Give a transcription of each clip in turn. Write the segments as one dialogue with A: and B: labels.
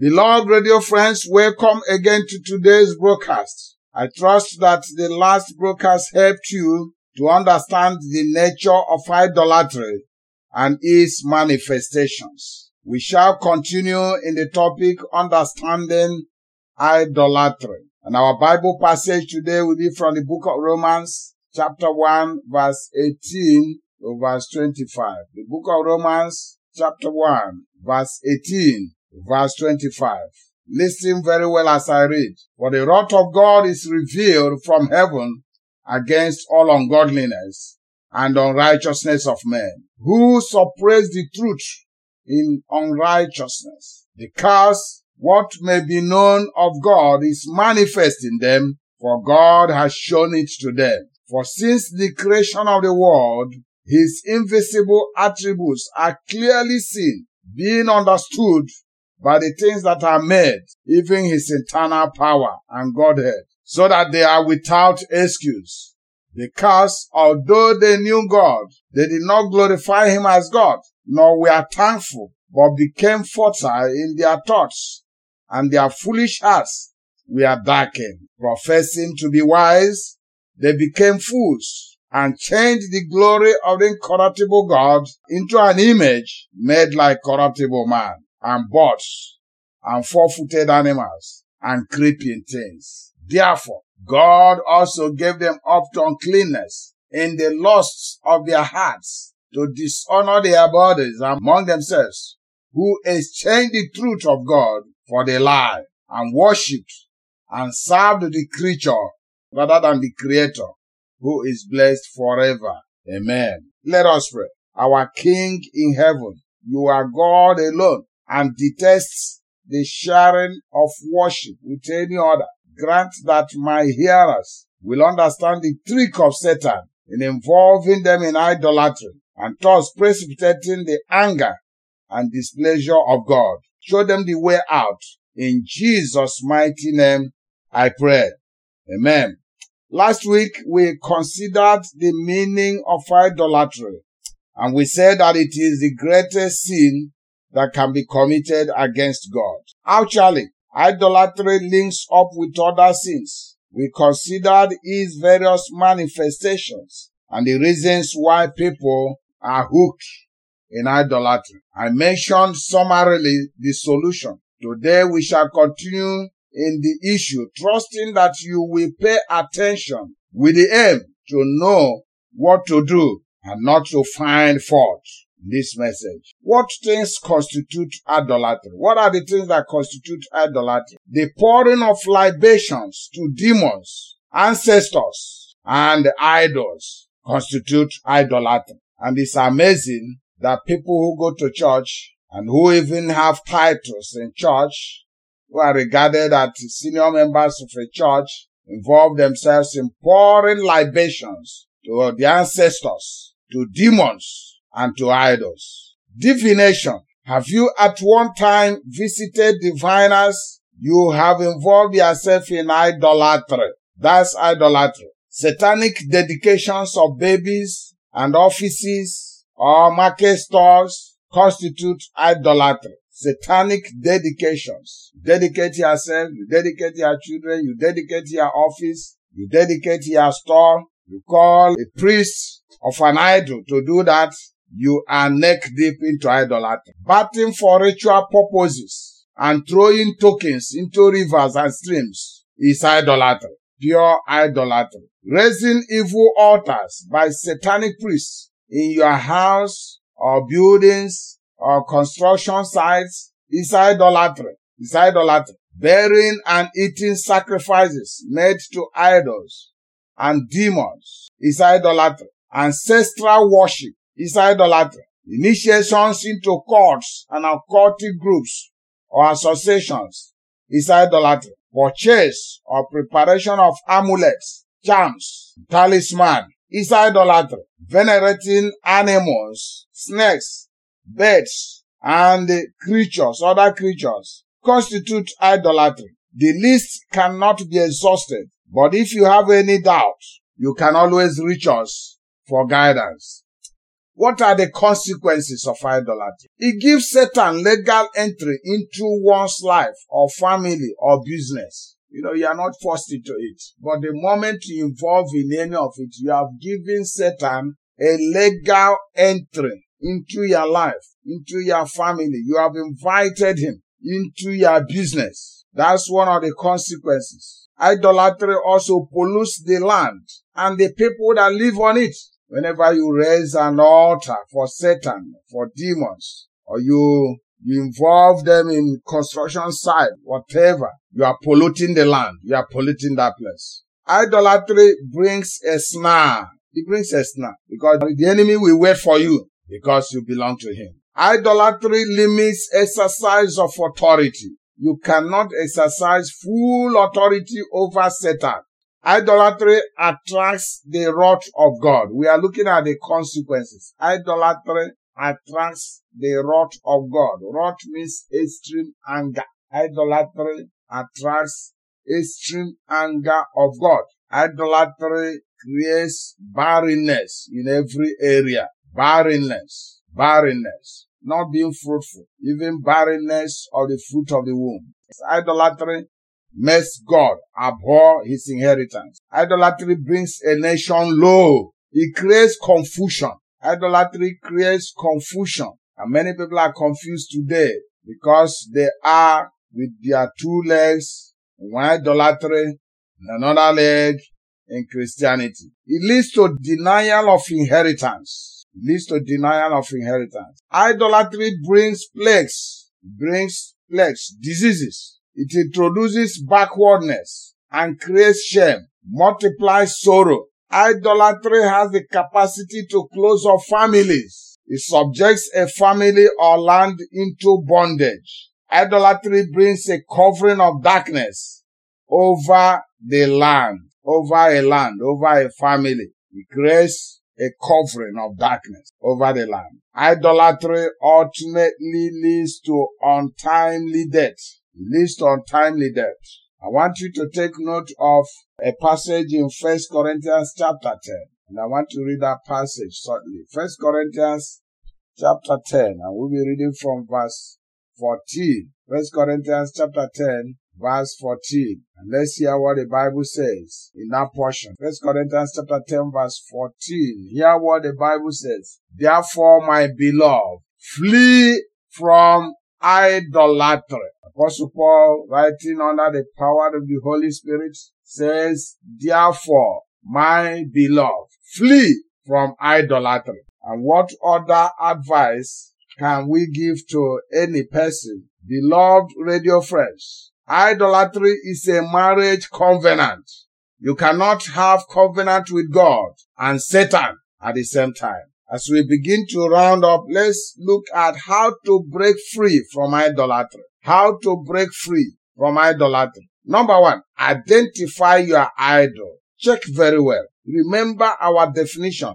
A: Beloved radio friends, welcome again to today's broadcast. I trust that the last broadcast helped you to understand the nature of idolatry and its manifestations. We shall continue in the topic understanding idolatry. And our Bible passage today will be from the book of Romans, chapter 1, verse 18 to verse 25. The book of Romans, chapter 1, verse 18, verse 25. Listen very well as I read. For the wrath of God is revealed from heaven against all ungodliness and unrighteousness of men, who suppress the truth in unrighteousness. Because what may be known of God is manifest in them, for God has shown it to them. For since the creation of the world, his invisible attributes are clearly seen, being understood by the things that are made, even his eternal power and Godhead, so that they are without excuse. Because although they knew God, they did not glorify him as God, nor were thankful, but became futile in their thoughts, and their foolish hearts were darkened. Professing to be wise, they became fools and changed the glory of the incorruptible God into an image made like corruptible man and birds and four-footed animals and creeping things. Therefore, God also gave them up to uncleanness in the lusts of their hearts to dishonor their bodies among themselves, who exchanged the truth of God for the lie and worshipped and served the creature rather than the creator who is blessed forever. Amen. Let us pray. Our King in heaven, you are God alone and detests the sharing of worship with any other. Grant that my hearers will understand the trick of Satan in involving them in idolatry and thus precipitating the anger and displeasure of God. Show them the way out. In Jesus' mighty name, I pray. Amen. Last week, we considered the meaning of idolatry, and we said that it is the greatest sin that can be committed against God. Actually, idolatry links up with other sins. We considered its various manifestations and the reasons why people are hooked in idolatry. I mentioned summarily the solution. Today we shall continue in the issue, trusting that you will pay attention with the aim to know what to do and not to find fault this message. What things constitute idolatry? What are the things that constitute idolatry? The pouring of libations to demons, ancestors, and idols constitute idolatry. And it's amazing that people who go to church and who even have titles in church who are regarded as senior members of a church involve themselves in pouring libations to the ancestors, to demons, and to idols. Divination. Have you at one time visited diviners? You have involved yourself in idolatry. That's idolatry. Satanic dedications of babies and offices or market stores constitute idolatry satanic dedications. Dedicate yourself, you dedicate your children, you dedicate your office, you dedicate your store, you call a priest of an idol to do that, you are neck deep into idolatry. Batting for ritual purposes and throwing tokens into rivers and streams is idolatry. Pure idolatry. Raising evil altars by satanic priests in your house or buildings or construction sites is idolatry. Is idolatry. Bearing and eating sacrifices made to idols and demons is idolatry. Ancestral worship is idolatry. Initiations into cults and occultic groups or associations is idolatry. Purchase or preparation of amulets, charms, talisman is idolatry. Venerating animals, snakes, birds, and creatures, other creatures, constitute idolatry. The list cannot be exhausted, but if you have any doubt, you can always reach us for guidance. What are the consequences of idolatry? It gives Satan legal entry into one's life or family or business. You know, you are not forced into it. But the moment you involve in any of it, you have given Satan a legal entry into your life, into your family. You have invited him into your business. That's one of the consequences. Idolatry also pollutes the land and the people that live on it. Whenever you raise an altar for Satan, for demons, or you, you involve them in construction site, whatever, you are polluting the land. You are polluting that place. Idolatry brings a snare. It brings a snare because the enemy will wait for you because you belong to him. Idolatry limits exercise of authority. You cannot exercise full authority over Satan. Idolatry attracts the wrath of God. We are looking at the consequences. Idolatry attracts the wrath of God. Wrath means extreme anger. Idolatry attracts extreme anger of God. Idolatry creates barrenness in every area. Barrenness. Barrenness not being fruitful, even barrenness of the fruit of the womb. Idolatry makes God abhor his inheritance. Idolatry brings a nation low. It creates confusion. Idolatry creates confusion. And many people are confused today because they are with their two legs one idolatry and another leg in Christianity. It leads to denial of inheritance leads to denial of inheritance. Idolatry brings plagues, brings plagues, diseases. It introduces backwardness and creates shame, multiplies sorrow. Idolatry has the capacity to close off families. It subjects a family or land into bondage. Idolatry brings a covering of darkness over the land, over a land, over a family. It creates a covering of darkness over the land. Idolatry ultimately leads to untimely death. It leads to untimely death. I want you to take note of a passage in First Corinthians chapter 10. And I want to read that passage shortly. First Corinthians chapter 10, and we'll be reading from verse 14. First Corinthians chapter 10, verse 14. And let's hear what the Bible says in that portion. First Corinthians chapter 10 verse 14. Hear what the Bible says. Therefore, my beloved, flee from idolatry. Apostle Paul, writing under the power of the Holy Spirit, says, Therefore, my beloved, flee from idolatry. And what other advice can we give to any person? Beloved radio friends, Idolatry is a marriage covenant. You cannot have covenant with God and Satan at the same time. As we begin to round up, let's look at how to break free from idolatry. How to break free from idolatry. Number one, identify your idol. Check very well. Remember our definition.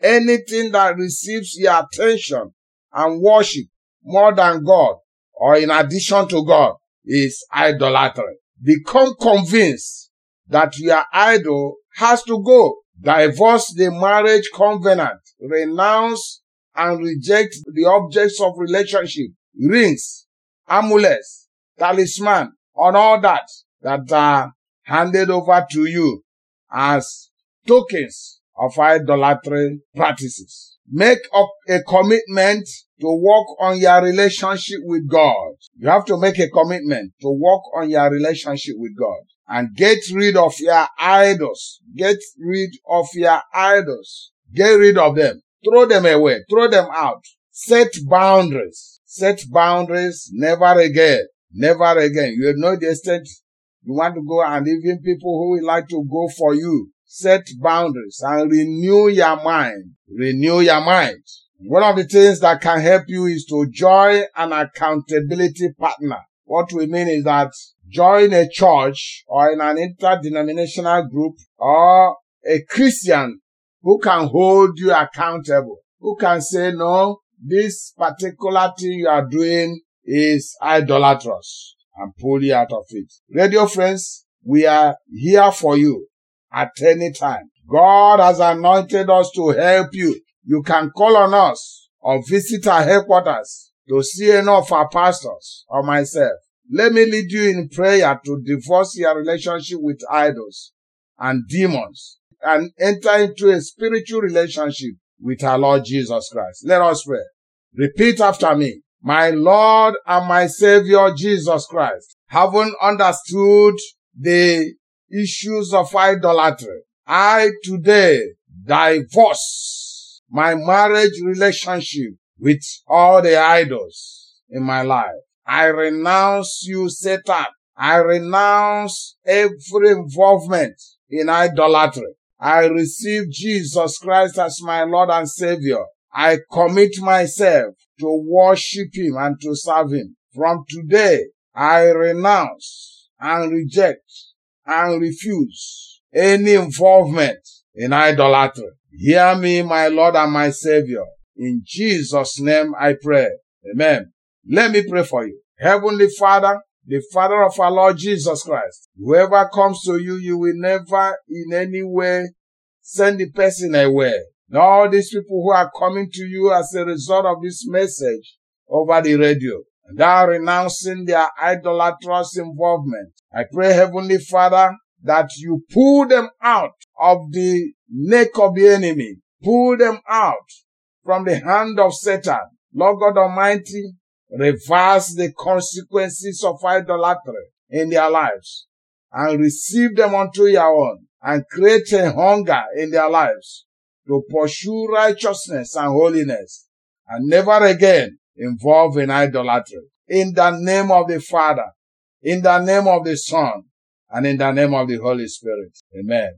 A: Anything that receives your attention and worship more than God or in addition to God is idolatry. Become convinced that your idol has to go. Divorce the marriage covenant. Renounce and reject the objects of relationship, rings, amulets, talisman, and all that that are handed over to you as tokens of idolatry practices. Make up a commitment to work on your relationship with God. You have to make a commitment to work on your relationship with God and get rid of your idols. Get rid of your idols. Get rid of them. Throw them away. Throw them out. Set boundaries. Set boundaries. Never again. Never again. You know the extent you want to go and even people who will like to go for you. Set boundaries and renew your mind. Renew your mind. One of the things that can help you is to join an accountability partner. What we mean is that join a church or in an interdenominational group or a Christian who can hold you accountable, who can say, no, this particular thing you are doing is idolatrous and pull you out of it. Radio friends, we are here for you at any time. God has anointed us to help you you can call on us or visit our headquarters to see any of our pastors or myself. Let me lead you in prayer to divorce your relationship with idols and demons and enter into a spiritual relationship with our Lord Jesus Christ. Let us pray. Repeat after me. My Lord and my Savior Jesus Christ, having understood the issues of idolatry, I today divorce my marriage relationship with all the idols in my life. I renounce you, Satan. I renounce every involvement in idolatry. I receive Jesus Christ as my Lord and Savior. I commit myself to worship Him and to serve Him. From today, I renounce and reject and refuse any involvement in idolatry. Hear me, my Lord and my Savior. In Jesus' name I pray. Amen. Let me pray for you. Heavenly Father, the Father of our Lord Jesus Christ, whoever comes to you, you will never in any way send the person away. Now, all these people who are coming to you as a result of this message over the radio, and are renouncing their idolatrous involvement. I pray, Heavenly Father, that you pull them out of the neck of the enemy. Pull them out from the hand of Satan. Lord God Almighty, reverse the consequences of idolatry in their lives and receive them unto your own and create a hunger in their lives to pursue righteousness and holiness and never again involve in idolatry. In the name of the Father, in the name of the Son, and in the name of the Holy Spirit. Amen.